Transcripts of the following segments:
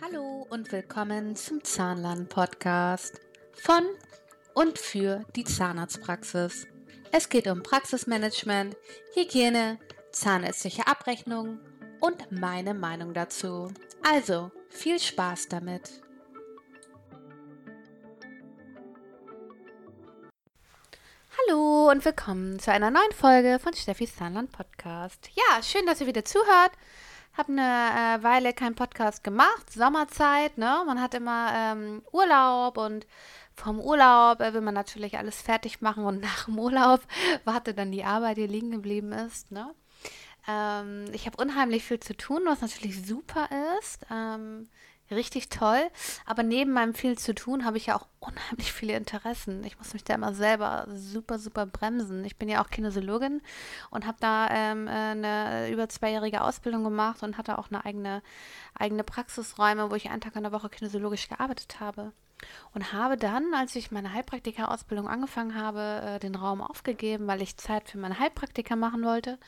Hallo und willkommen zum Zahnlern-Podcast von und für die Zahnarztpraxis. Es geht um Praxismanagement, Hygiene, zahnärztliche Abrechnung und meine Meinung dazu. Also viel Spaß damit! Hallo und willkommen zu einer neuen Folge von Steffis Zahnland Podcast. Ja, schön, dass ihr wieder zuhört. Habe eine äh, Weile keinen Podcast gemacht, Sommerzeit, ne? Man hat immer ähm, Urlaub und vom Urlaub äh, will man natürlich alles fertig machen und nach dem Urlaub wartet dann die Arbeit, die liegen geblieben ist, ne? Ähm, ich habe unheimlich viel zu tun, was natürlich super ist. Ähm, richtig toll. Aber neben meinem viel zu tun habe ich ja auch unheimlich viele Interessen. Ich muss mich da immer selber super, super bremsen. Ich bin ja auch Kinesiologin und habe da ähm, äh, eine über zweijährige Ausbildung gemacht und hatte auch eine eigene, eigene Praxisräume, wo ich einen Tag in der Woche kinesiologisch gearbeitet habe. Und habe dann, als ich meine Heilpraktika-Ausbildung angefangen habe, äh, den Raum aufgegeben, weil ich Zeit für meine Heilpraktika machen wollte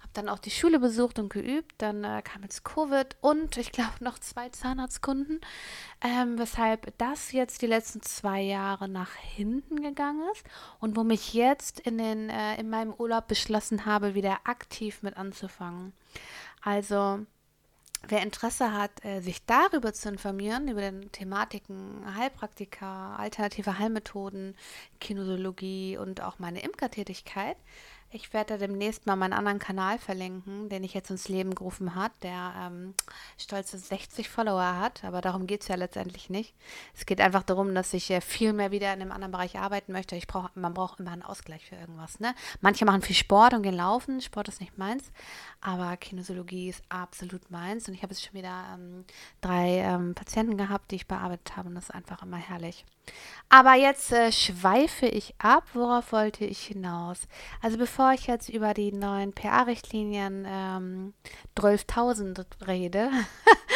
habe dann auch die Schule besucht und geübt. Dann äh, kam jetzt Covid und ich glaube noch zwei Zahnarztkunden, ähm, weshalb das jetzt die letzten zwei Jahre nach hinten gegangen ist und wo mich jetzt in, den, äh, in meinem Urlaub beschlossen habe, wieder aktiv mit anzufangen. Also Wer Interesse hat, äh, sich darüber zu informieren, über den Thematiken Heilpraktika, alternative Heilmethoden, Kinosologie und auch meine Imkertätigkeit, ich werde demnächst mal meinen anderen Kanal verlinken, den ich jetzt ins Leben gerufen hat, der ähm, stolze 60 Follower hat, aber darum geht es ja letztendlich nicht. Es geht einfach darum, dass ich äh, viel mehr wieder in einem anderen Bereich arbeiten möchte. Ich brauch, man braucht immer einen Ausgleich für irgendwas. Ne? Manche machen viel Sport und gehen laufen. Sport ist nicht meins, aber Kinesiologie ist absolut meins. Und ich habe jetzt schon wieder ähm, drei ähm, Patienten gehabt, die ich bearbeitet habe und das ist einfach immer herrlich. Aber jetzt äh, schweife ich ab. Worauf wollte ich hinaus? Also bevor ich jetzt über die neuen PA-Richtlinien ähm, 12.000 rede,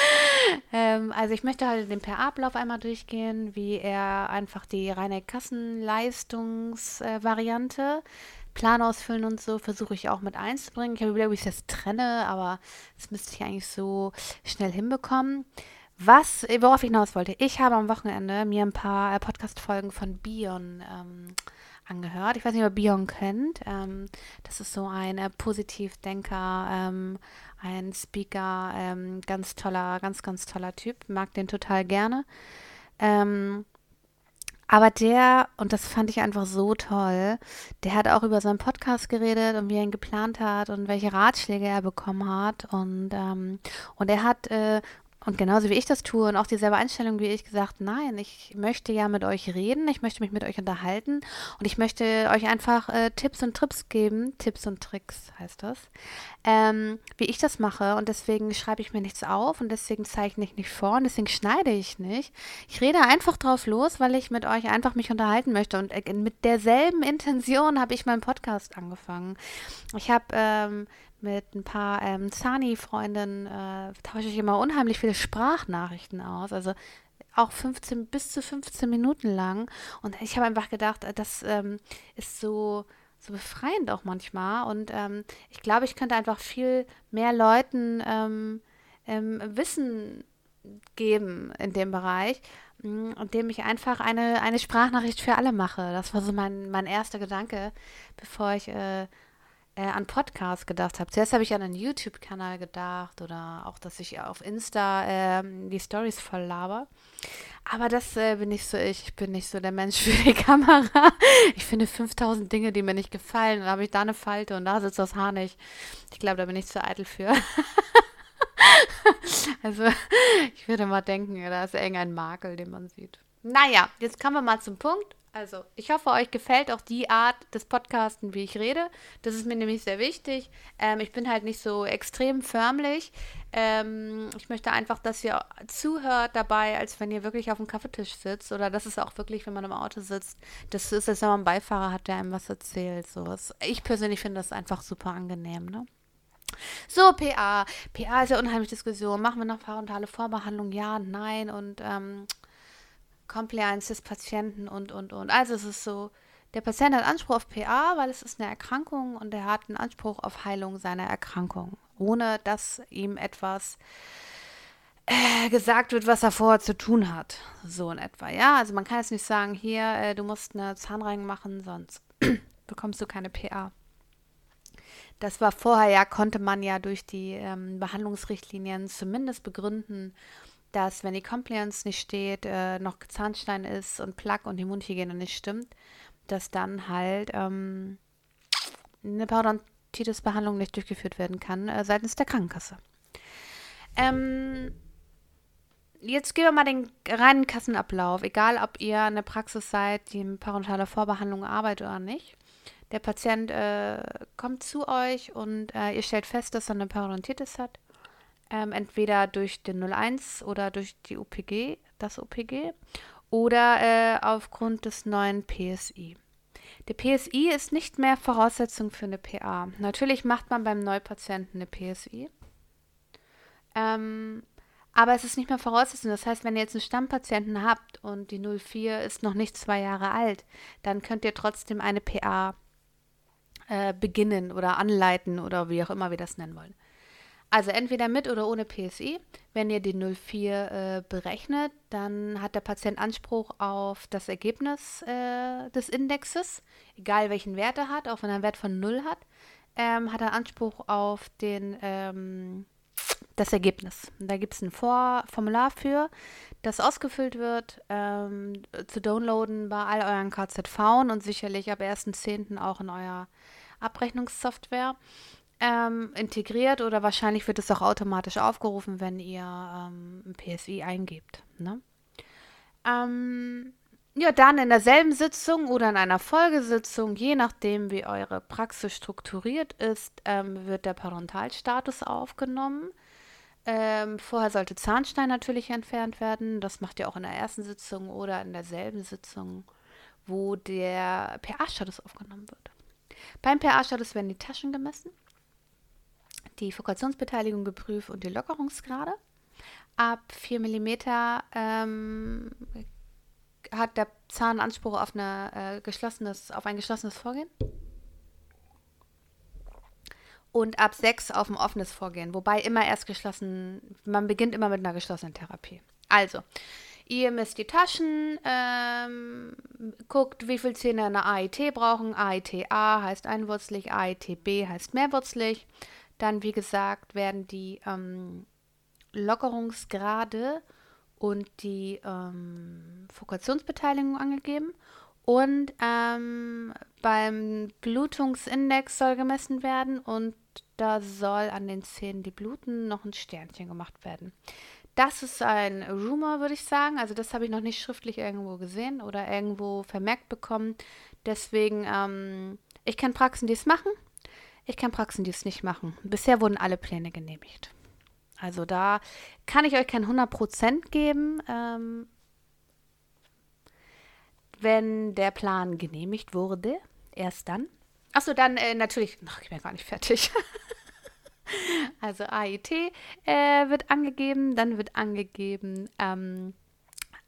ähm, also ich möchte halt den PA-Ablauf einmal durchgehen, wie er einfach die reine Kassenleistungsvariante äh, Plan ausfüllen und so versuche ich auch mit einzubringen. Ich habe überlegt, ob ich das trenne, aber das müsste ich eigentlich so schnell hinbekommen. Was, worauf ich hinaus wollte, ich habe am Wochenende mir ein paar äh, Podcast-Folgen von Bion ähm, angehört. Ich weiß nicht, ob ihr Bion kennt. Ähm, das ist so ein äh, Positivdenker, ähm, ein Speaker, ähm, ganz toller, ganz, ganz toller Typ. Mag den total gerne. Ähm, aber der, und das fand ich einfach so toll, der hat auch über seinen Podcast geredet und wie er ihn geplant hat und welche Ratschläge er bekommen hat. Und, ähm, und er hat äh, und genauso wie ich das tue und auch dieselbe Einstellung wie ich gesagt, nein, ich möchte ja mit euch reden, ich möchte mich mit euch unterhalten und ich möchte euch einfach äh, Tipps und Trips geben, Tipps und Tricks heißt das, ähm, wie ich das mache und deswegen schreibe ich mir nichts auf und deswegen zeichne ich nicht vor und deswegen schneide ich nicht. Ich rede einfach drauf los, weil ich mit euch einfach mich unterhalten möchte und äh, mit derselben Intention habe ich meinen Podcast angefangen. Ich habe ähm, mit ein paar ähm, Zani-Freundinnen äh, tausche ich immer unheimlich viele Sprachnachrichten aus. Also auch 15 bis zu 15 Minuten lang. Und ich habe einfach gedacht, äh, das ähm, ist so, so befreiend auch manchmal. Und ähm, ich glaube, ich könnte einfach viel mehr Leuten ähm, ähm, Wissen geben in dem Bereich, mm, indem ich einfach eine, eine Sprachnachricht für alle mache. Das war so mein, mein erster Gedanke, bevor ich äh, äh, an Podcasts gedacht habe. Zuerst habe ich an einen YouTube-Kanal gedacht oder auch, dass ich auf Insta äh, die Stories voll laber. Aber das äh, bin nicht so ich. Ich bin nicht so der Mensch für die Kamera. Ich finde 5000 Dinge, die mir nicht gefallen. Dann habe ich da eine Falte und da sitzt das Haar nicht. Ich glaube, da bin ich zu eitel für. also, ich würde mal denken, da ist irgendein Makel, den man sieht. Naja, jetzt kommen wir mal zum Punkt. Also, ich hoffe, euch gefällt auch die Art des Podcasten, wie ich rede. Das ist mir nämlich sehr wichtig. Ähm, ich bin halt nicht so extrem förmlich. Ähm, ich möchte einfach, dass ihr zuhört dabei, als wenn ihr wirklich auf dem Kaffeetisch sitzt. Oder das ist auch wirklich, wenn man im Auto sitzt. Das ist, als wenn man einen Beifahrer hat, der einem was erzählt. So. Ich persönlich finde das einfach super angenehm, ne? So, PA. PA ist ja unheimlich Diskussion. Machen wir noch parentale Vorbehandlung? Ja, nein. Und ähm, Compliance des Patienten und, und, und. Also es ist so, der Patient hat Anspruch auf PA, weil es ist eine Erkrankung und er hat einen Anspruch auf Heilung seiner Erkrankung, ohne dass ihm etwas äh, gesagt wird, was er vorher zu tun hat. So in etwa, ja. Also man kann jetzt nicht sagen, hier, äh, du musst eine Zahnreinigung machen, sonst bekommst du keine PA. Das war vorher ja, konnte man ja durch die ähm, Behandlungsrichtlinien zumindest begründen, dass wenn die Compliance nicht steht, äh, noch Zahnstein ist und Plaque und die Mundhygiene nicht stimmt, dass dann halt ähm, eine Parodontitis-Behandlung nicht durchgeführt werden kann äh, seitens der Krankenkasse. Ähm, jetzt gehen wir mal den reinen Kassenablauf, egal ob ihr eine Praxis seid, die in parentale Vorbehandlung arbeitet oder nicht. Der Patient äh, kommt zu euch und äh, ihr stellt fest, dass er eine Parodontitis hat. Ähm, entweder durch den 01 oder durch die OPG, das OPG, oder äh, aufgrund des neuen PSI. Der PSI ist nicht mehr Voraussetzung für eine PA. Natürlich macht man beim Neupatienten eine PSI. Ähm, aber es ist nicht mehr Voraussetzung. Das heißt, wenn ihr jetzt einen Stammpatienten habt und die 04 ist noch nicht zwei Jahre alt, dann könnt ihr trotzdem eine PA äh, beginnen oder anleiten oder wie auch immer wir das nennen wollen. Also entweder mit oder ohne PSI. Wenn ihr die 04 äh, berechnet, dann hat der Patient Anspruch auf das Ergebnis äh, des Indexes, egal welchen Wert er hat, auch wenn er einen Wert von 0 hat, ähm, hat er Anspruch auf den ähm, das Ergebnis. Da gibt es ein Vor Formular für, das ausgefüllt wird, ähm, zu downloaden bei all euren KZV und sicherlich ab 1.10. auch in eurer Abrechnungssoftware ähm, integriert oder wahrscheinlich wird es auch automatisch aufgerufen, wenn ihr ähm, ein PSI eingebt. Ne? Ähm, ja, dann in derselben Sitzung oder in einer Folgesitzung, je nachdem, wie eure Praxis strukturiert ist, ähm, wird der Parentalstatus aufgenommen. Ähm, vorher sollte Zahnstein natürlich entfernt werden. Das macht ihr auch in der ersten Sitzung oder in derselben Sitzung, wo der pH-Status aufgenommen wird. Beim pH-Status werden die Taschen gemessen, die Fokationsbeteiligung geprüft und die Lockerungsgrade. Ab 4 mm ähm, hat der Zahn Anspruch auf, eine, äh, geschlossenes, auf ein geschlossenes Vorgehen und ab sechs auf ein offenes Vorgehen, wobei immer erst geschlossen, man beginnt immer mit einer geschlossenen Therapie. Also, ihr misst die Taschen, ähm, guckt, wie viele Zähne eine AIT brauchen. AIT A heißt einwurzlig, AIT B heißt mehrwurzlig. Dann, wie gesagt, werden die ähm, Lockerungsgrade und die ähm, Fokationsbeteiligung angegeben. Und ähm, beim Blutungsindex soll gemessen werden und da soll an den Zähnen, die bluten, noch ein Sternchen gemacht werden. Das ist ein Rumor, würde ich sagen. Also das habe ich noch nicht schriftlich irgendwo gesehen oder irgendwo vermerkt bekommen. Deswegen, ähm, ich kenne Praxen, die es machen. Ich die es nicht machen. Bisher wurden alle Pläne genehmigt. Also da kann ich euch kein 100% geben. Ähm, wenn der Plan genehmigt wurde, erst dann. Achso, dann äh, natürlich, ach, ich bin gar nicht fertig. also AIT äh, wird angegeben, dann wird angegeben ähm,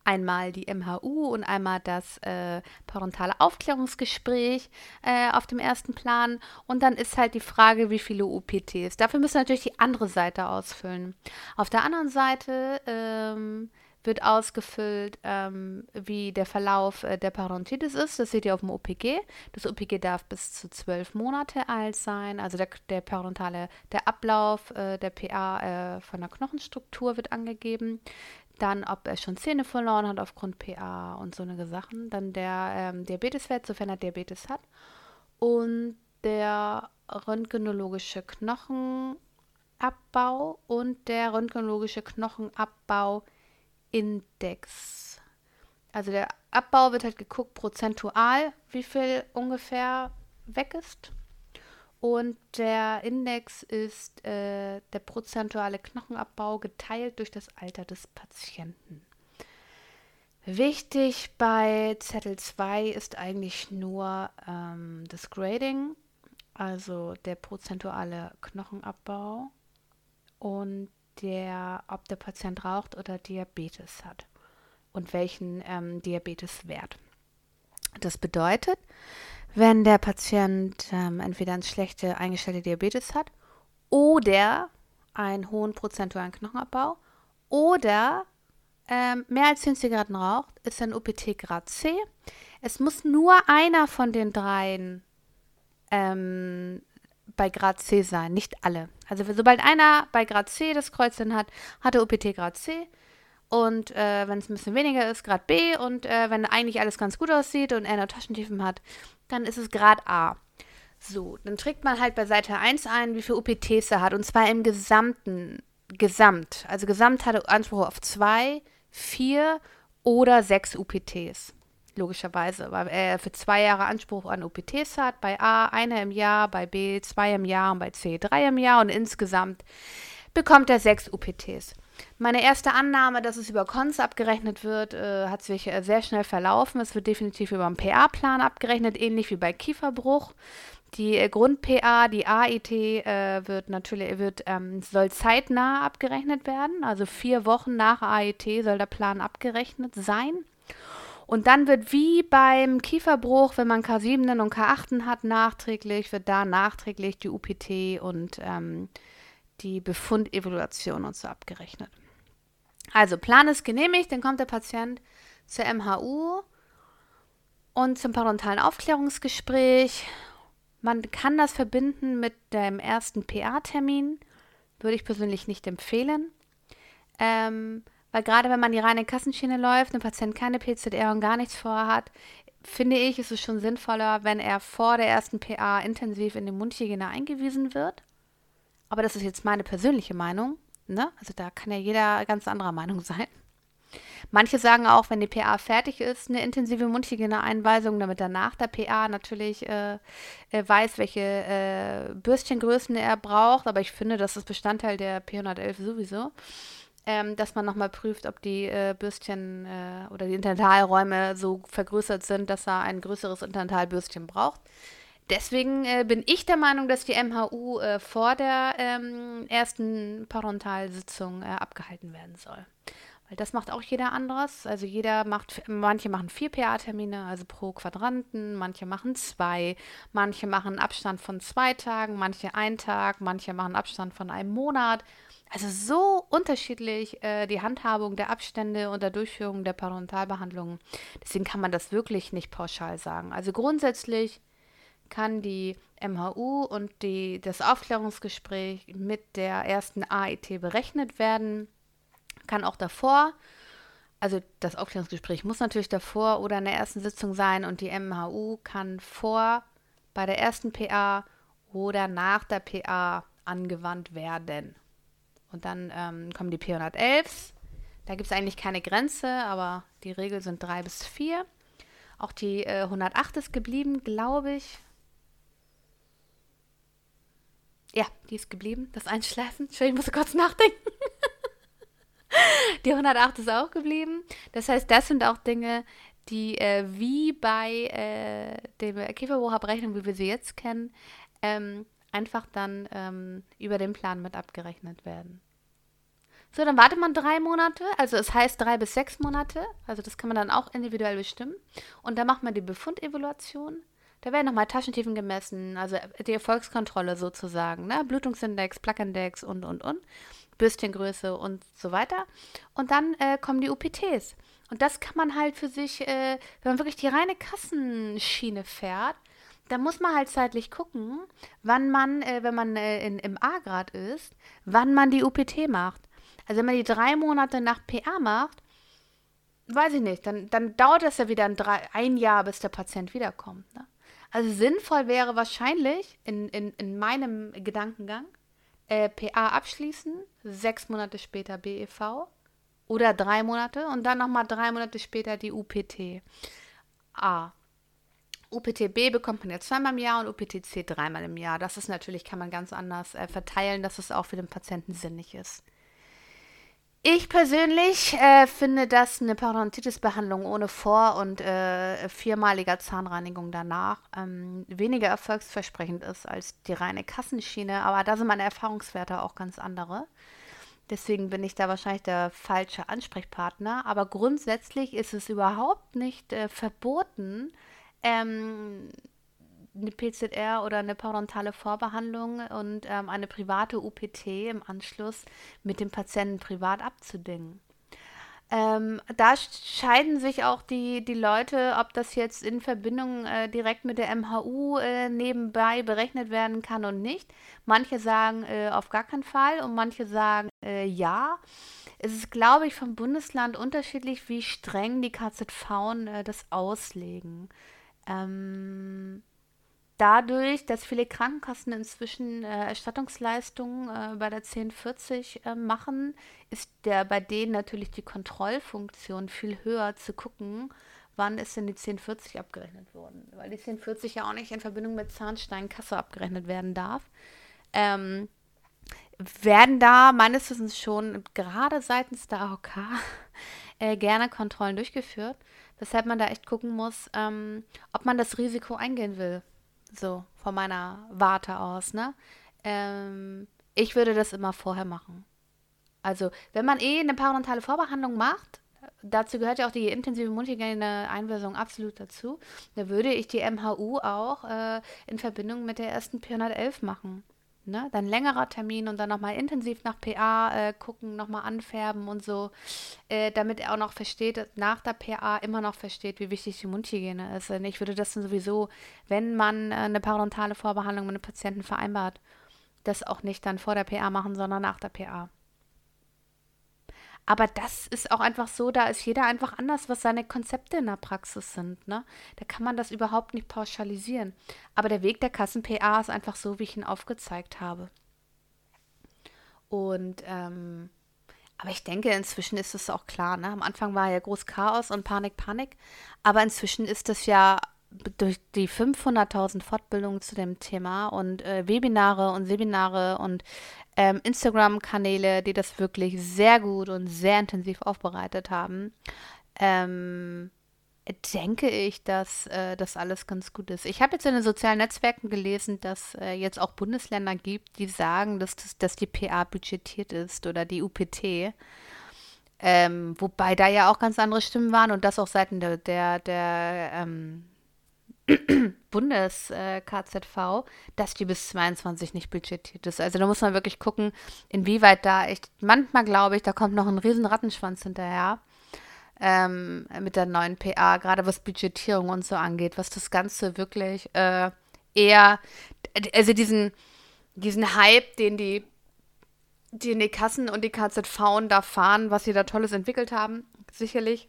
einmal die MHU und einmal das äh, parentale Aufklärungsgespräch äh, auf dem ersten Plan. Und dann ist halt die Frage, wie viele UPTs. Dafür müssen wir natürlich die andere Seite ausfüllen. Auf der anderen Seite ähm, wird ausgefüllt, ähm, wie der Verlauf äh, der Parodontitis ist. Das seht ihr auf dem OPG. Das OPG darf bis zu zwölf Monate alt sein. Also der, der parodontale, der Ablauf äh, der PA äh, von der Knochenstruktur wird angegeben. Dann, ob er schon Zähne verloren hat aufgrund PA und so eine Sachen. Dann der ähm, Diabeteswert, sofern er Diabetes hat. Und der röntgenologische Knochenabbau und der röntgenologische Knochenabbau Index. Also der Abbau wird halt geguckt prozentual, wie viel ungefähr weg ist. Und der Index ist äh, der prozentuale Knochenabbau geteilt durch das Alter des Patienten. Wichtig bei Zettel 2 ist eigentlich nur ähm, das Grading, also der prozentuale Knochenabbau und der, ob der Patient raucht oder Diabetes hat und welchen ähm, Diabeteswert. Das bedeutet, wenn der Patient ähm, entweder ein schlechte eingestellte Diabetes hat oder einen hohen prozentualen Knochenabbau oder ähm, mehr als 10 Zigaretten raucht, ist ein UPT Grad C. Es muss nur einer von den dreien ähm, bei Grad C sein, nicht alle. Also sobald einer bei Grad C das Kreuzchen hat, hat er UPT Grad C. Und äh, wenn es ein bisschen weniger ist, Grad B. Und äh, wenn eigentlich alles ganz gut aussieht und er nur Taschentiefen hat, dann ist es Grad A. So, dann trägt man halt bei Seite 1 ein, wie viele UPTs er hat. Und zwar im gesamten, Gesamt. Also Gesamt hat er Anspruch auf 2, 4 oder 6 UPTs logischerweise, weil er für zwei Jahre Anspruch an OPTs hat. Bei A eine im Jahr, bei B zwei im Jahr und bei C drei im Jahr und insgesamt bekommt er sechs UPTs. Meine erste Annahme, dass es über Cons abgerechnet wird, äh, hat sich äh, sehr schnell verlaufen. Es wird definitiv über einen PA-Plan abgerechnet, ähnlich wie bei Kieferbruch. Die äh, Grund-PA, die AIT, äh, wird natürlich, wird, ähm, soll zeitnah abgerechnet werden. Also vier Wochen nach AIT soll der Plan abgerechnet sein. Und dann wird wie beim Kieferbruch, wenn man K7 und K8 hat, nachträglich, wird da nachträglich die UPT und ähm, die Befundevaluation und so abgerechnet. Also Plan ist genehmigt, dann kommt der Patient zur MHU und zum parontalen Aufklärungsgespräch. Man kann das verbinden mit dem ersten PA-Termin, würde ich persönlich nicht empfehlen. Ähm, weil gerade wenn man die reine Kassenschiene läuft, ein Patient keine PZR und gar nichts vorhat, finde ich, ist es schon sinnvoller, wenn er vor der ersten PA intensiv in die Mundhygiene eingewiesen wird. Aber das ist jetzt meine persönliche Meinung. Ne? Also da kann ja jeder ganz anderer Meinung sein. Manche sagen auch, wenn die PA fertig ist, eine intensive Mundhygiene-Einweisung, damit er nach der PA natürlich äh, weiß, welche äh, Bürstchengrößen er braucht. Aber ich finde, das ist Bestandteil der P111 sowieso ähm, dass man nochmal prüft, ob die äh, Bürstchen äh, oder die Intentalräume so vergrößert sind, dass er ein größeres Intentalbürstchen braucht. Deswegen äh, bin ich der Meinung, dass die MHU äh, vor der ähm, ersten Parentalsitzung äh, abgehalten werden soll. Weil das macht auch jeder anderes. Also jeder macht, manche machen vier PA-Termine, also pro Quadranten, manche machen zwei, manche machen Abstand von zwei Tagen, manche einen Tag, manche machen Abstand von einem Monat. Also so unterschiedlich äh, die Handhabung der Abstände und der Durchführung der Parentalbehandlung. Deswegen kann man das wirklich nicht pauschal sagen. Also grundsätzlich kann die MHU und die, das Aufklärungsgespräch mit der ersten AIT berechnet werden. Kann auch davor, also das Aufklärungsgespräch muss natürlich davor oder in der ersten Sitzung sein und die MHU kann vor bei der ersten PA oder nach der PA angewandt werden. Und dann ähm, kommen die P111. Da gibt es eigentlich keine Grenze, aber die Regel sind drei bis vier. Auch die äh, 108 ist geblieben, glaube ich. Ja, die ist geblieben. Das Einschleifen. Entschuldigung, ich muss kurz nachdenken. die 108 ist auch geblieben. Das heißt, das sind auch Dinge, die äh, wie bei äh, der Kieferbruchabrechnung, wie wir sie jetzt kennen, ähm, einfach dann ähm, über den Plan mit abgerechnet werden. So, dann wartet man drei Monate, also es heißt drei bis sechs Monate, also das kann man dann auch individuell bestimmen. Und dann macht man die Befundevaluation. Da werden nochmal Taschentiefen gemessen, also die Erfolgskontrolle sozusagen, ne? Blutungsindex, Plaqueindex und, und, und, Bürstchengröße und so weiter. Und dann äh, kommen die UPTs. Und das kann man halt für sich, äh, wenn man wirklich die reine Kassenschiene fährt, da muss man halt zeitlich gucken, wann man, äh, wenn man äh, in, im A-Grad ist, wann man die UPT macht. Also wenn man die drei Monate nach PA macht, weiß ich nicht, dann, dann dauert das ja wieder ein, drei, ein Jahr, bis der Patient wiederkommt. Ne? Also sinnvoll wäre wahrscheinlich in, in, in meinem Gedankengang äh, PA abschließen, sechs Monate später BEV oder drei Monate und dann nochmal drei Monate später die UPT A. UPTB bekommt man ja zweimal im Jahr und UPTC dreimal im Jahr. Das ist natürlich, kann man ganz anders äh, verteilen, dass es auch für den Patienten sinnig ist. Ich persönlich äh, finde, dass eine Parodontitis-Behandlung ohne Vor- und äh, viermaliger Zahnreinigung danach ähm, weniger erfolgsversprechend ist als die reine Kassenschiene. Aber da sind meine Erfahrungswerte auch ganz andere. Deswegen bin ich da wahrscheinlich der falsche Ansprechpartner. Aber grundsätzlich ist es überhaupt nicht äh, verboten, ähm, eine PZR oder eine parodontale Vorbehandlung und ähm, eine private UPT im Anschluss mit dem Patienten privat abzudingen. Ähm, da scheiden sich auch die, die Leute, ob das jetzt in Verbindung äh, direkt mit der MHU äh, nebenbei berechnet werden kann und nicht. Manche sagen äh, auf gar keinen Fall und manche sagen äh, ja. Es ist, glaube ich, vom Bundesland unterschiedlich, wie streng die KZV äh, das auslegen. Ähm, dadurch, dass viele Krankenkassen inzwischen äh, Erstattungsleistungen äh, bei der 1040 äh, machen, ist der bei denen natürlich die Kontrollfunktion viel höher zu gucken, wann ist denn die 1040 abgerechnet worden. Weil die 1040 ja auch nicht in Verbindung mit Zahnsteinkasse abgerechnet werden darf. Ähm, werden da meines Wissens schon gerade seitens der AOK äh, gerne Kontrollen durchgeführt, weshalb man da echt gucken muss, ähm, ob man das Risiko eingehen will. So, von meiner Warte aus, ne? Ähm, ich würde das immer vorher machen. Also, wenn man eh eine parodontale Vorbehandlung macht, dazu gehört ja auch die intensive mundhygiene Einweisung absolut dazu, dann würde ich die MHU auch äh, in Verbindung mit der ersten P111 machen. Ne? Dann längerer Termin und dann nochmal intensiv nach PA äh, gucken, nochmal anfärben und so, äh, damit er auch noch versteht, nach der PA immer noch versteht, wie wichtig die Mundhygiene ist. Und ich würde das dann sowieso, wenn man äh, eine parodontale Vorbehandlung mit einem Patienten vereinbart, das auch nicht dann vor der PA machen, sondern nach der PA. Aber das ist auch einfach so, da ist jeder einfach anders, was seine Konzepte in der Praxis sind. Ne? Da kann man das überhaupt nicht pauschalisieren. Aber der Weg der Kassen-PA ist einfach so, wie ich ihn aufgezeigt habe. Und, ähm, aber ich denke, inzwischen ist es auch klar. Ne? Am Anfang war ja groß Chaos und Panik, Panik. Aber inzwischen ist es ja durch die 500.000 Fortbildungen zu dem Thema und äh, Webinare und Seminare und ähm, Instagram-Kanäle, die das wirklich sehr gut und sehr intensiv aufbereitet haben, ähm, denke ich, dass äh, das alles ganz gut ist. Ich habe jetzt in den sozialen Netzwerken gelesen, dass äh, jetzt auch Bundesländer gibt, die sagen, dass, das, dass die PA budgetiert ist oder die UPT. Ähm, wobei da ja auch ganz andere Stimmen waren und das auch seitens der, der, der ähm, Bundes-KZV, äh, dass die bis 22 nicht budgetiert ist. Also da muss man wirklich gucken, inwieweit da echt, manchmal glaube ich, da kommt noch ein riesen Rattenschwanz hinterher ähm, mit der neuen PA, gerade was Budgetierung und so angeht, was das Ganze wirklich äh, eher, also diesen, diesen Hype, den die, den die Kassen und die KZV da fahren, was sie da Tolles entwickelt haben, sicherlich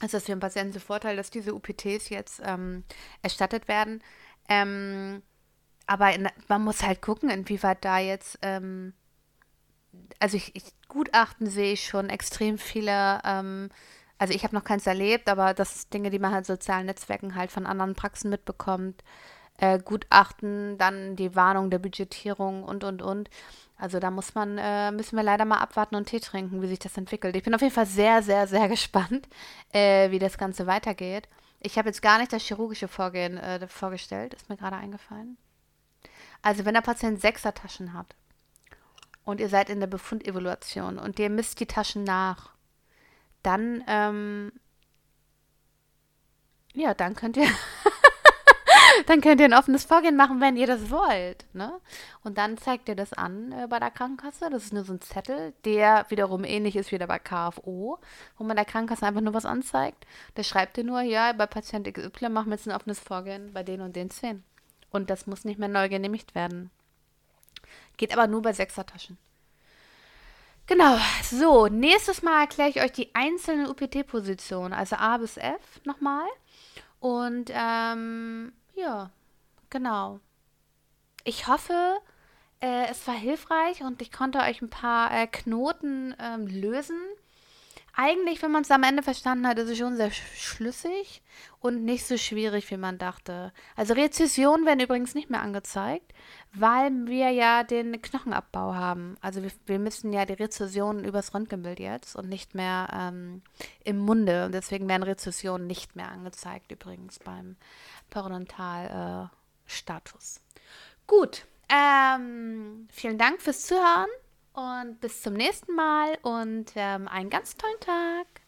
ist das für den Patienten Vorteil, dass diese UPTs jetzt ähm, erstattet werden. Ähm, aber in, man muss halt gucken, inwieweit da jetzt, ähm, also ich, ich, Gutachten sehe ich schon extrem viele, ähm, also ich habe noch keins erlebt, aber das sind Dinge, die man halt sozialen Netzwerken halt von anderen Praxen mitbekommt. Äh, Gutachten, dann die Warnung der Budgetierung und, und, und. Also da muss man, äh, müssen wir leider mal abwarten und Tee trinken, wie sich das entwickelt. Ich bin auf jeden Fall sehr, sehr, sehr gespannt, äh, wie das Ganze weitergeht. Ich habe jetzt gar nicht das chirurgische Vorgehen äh, vorgestellt, ist mir gerade eingefallen. Also wenn der Patient Sechser-Taschen hat und ihr seid in der Befundevaluation und ihr misst die Taschen nach, dann, ähm, ja, dann könnt ihr dann könnt ihr ein offenes Vorgehen machen, wenn ihr das wollt. Ne? Und dann zeigt ihr das an äh, bei der Krankenkasse. Das ist nur so ein Zettel, der wiederum ähnlich ist wie der bei KFO, wo man der Krankenkasse einfach nur was anzeigt. Der schreibt ihr nur, ja, bei Patient XY machen wir jetzt ein offenes Vorgehen bei den und den Szenen. Und das muss nicht mehr neu genehmigt werden. Geht aber nur bei Sechsertaschen. Genau, so, nächstes Mal erkläre ich euch die einzelnen UPT-Positionen, also A bis F nochmal. Und ähm, ja, genau. Ich hoffe, äh, es war hilfreich und ich konnte euch ein paar äh, Knoten ähm, lösen. Eigentlich, wenn man es am Ende verstanden hat, ist es schon sehr schlüssig und nicht so schwierig, wie man dachte. Also Rezessionen werden übrigens nicht mehr angezeigt, weil wir ja den Knochenabbau haben. Also wir, wir müssen ja die Rezessionen übers Röntgenbild jetzt und nicht mehr ähm, im Munde. Und deswegen werden Rezessionen nicht mehr angezeigt übrigens beim Parodontal-Status. Äh, Gut, ähm, vielen Dank fürs Zuhören und bis zum nächsten Mal und ähm, einen ganz tollen Tag.